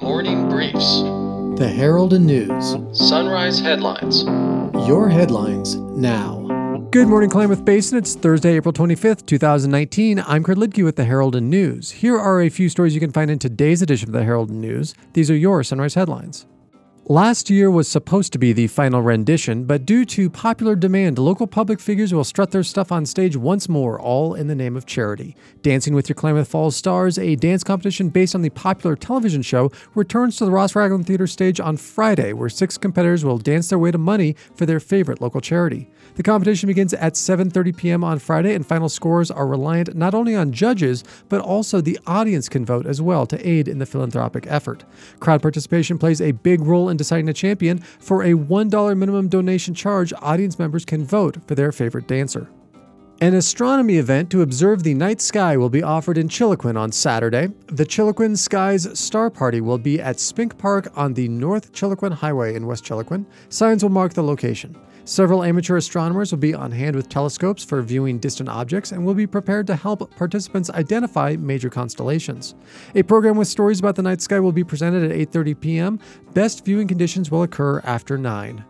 Morning Briefs. The Herald and News. Sunrise Headlines. Your headlines now. Good morning, Klamath Basin. It's Thursday, April 25th, 2019. I'm Kurt Liedtke with the Herald and News. Here are a few stories you can find in today's edition of the Herald and News. These are your Sunrise headlines. Last year was supposed to be the final rendition, but due to popular demand, local public figures will strut their stuff on stage once more, all in the name of charity. Dancing with Your Klamath Falls Stars, a dance competition based on the popular television show, returns to the Ross Ragland Theater stage on Friday, where six competitors will dance their way to money for their favorite local charity. The competition begins at 7:30 p.m. on Friday, and final scores are reliant not only on judges, but also the audience can vote as well to aid in the philanthropic effort. Crowd participation plays a big role in deciding a champion. For a $1 minimum donation charge, audience members can vote for their favorite dancer. An astronomy event to observe the night sky will be offered in Chiloquin on Saturday. The Chiloquin Skies Star Party will be at Spink Park on the North Chiloquin Highway in West Chiloquin. Signs will mark the location. Several amateur astronomers will be on hand with telescopes for viewing distant objects and will be prepared to help participants identify major constellations. A program with stories about the night sky will be presented at 8:30 p.m. Best viewing conditions will occur after 9.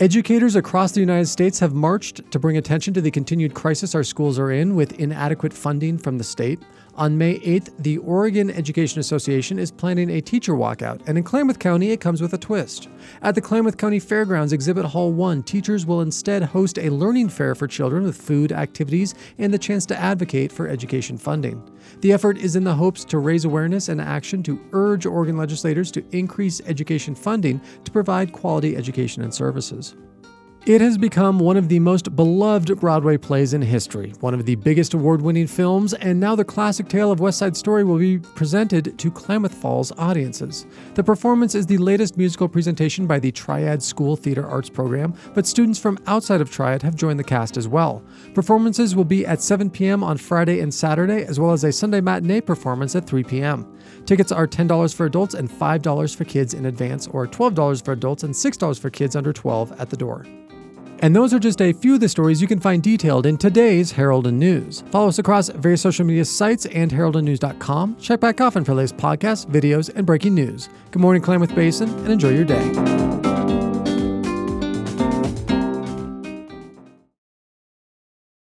Educators across the United States have marched to bring attention to the continued crisis our schools are in with inadequate funding from the state. On May 8th, the Oregon Education Association is planning a teacher walkout, and in Klamath County, it comes with a twist. At the Klamath County Fairgrounds Exhibit Hall 1, teachers will instead host a learning fair for children with food, activities, and the chance to advocate for education funding. The effort is in the hopes to raise awareness and action to urge Oregon legislators to increase education funding to provide quality education and services. It has become one of the most beloved Broadway plays in history, one of the biggest award winning films, and now the classic tale of West Side Story will be presented to Klamath Falls audiences. The performance is the latest musical presentation by the Triad School Theater Arts Program, but students from outside of Triad have joined the cast as well. Performances will be at 7 p.m. on Friday and Saturday, as well as a Sunday matinee performance at 3 p.m. Tickets are $10 for adults and $5 for kids in advance, or $12 for adults and $6 for kids under 12 at the door. And those are just a few of the stories you can find detailed in today's Herald and News. Follow us across various social media sites and heraldandnews.com. Check back often for latest podcasts, videos, and breaking news. Good morning, Klamath Basin, and enjoy your day.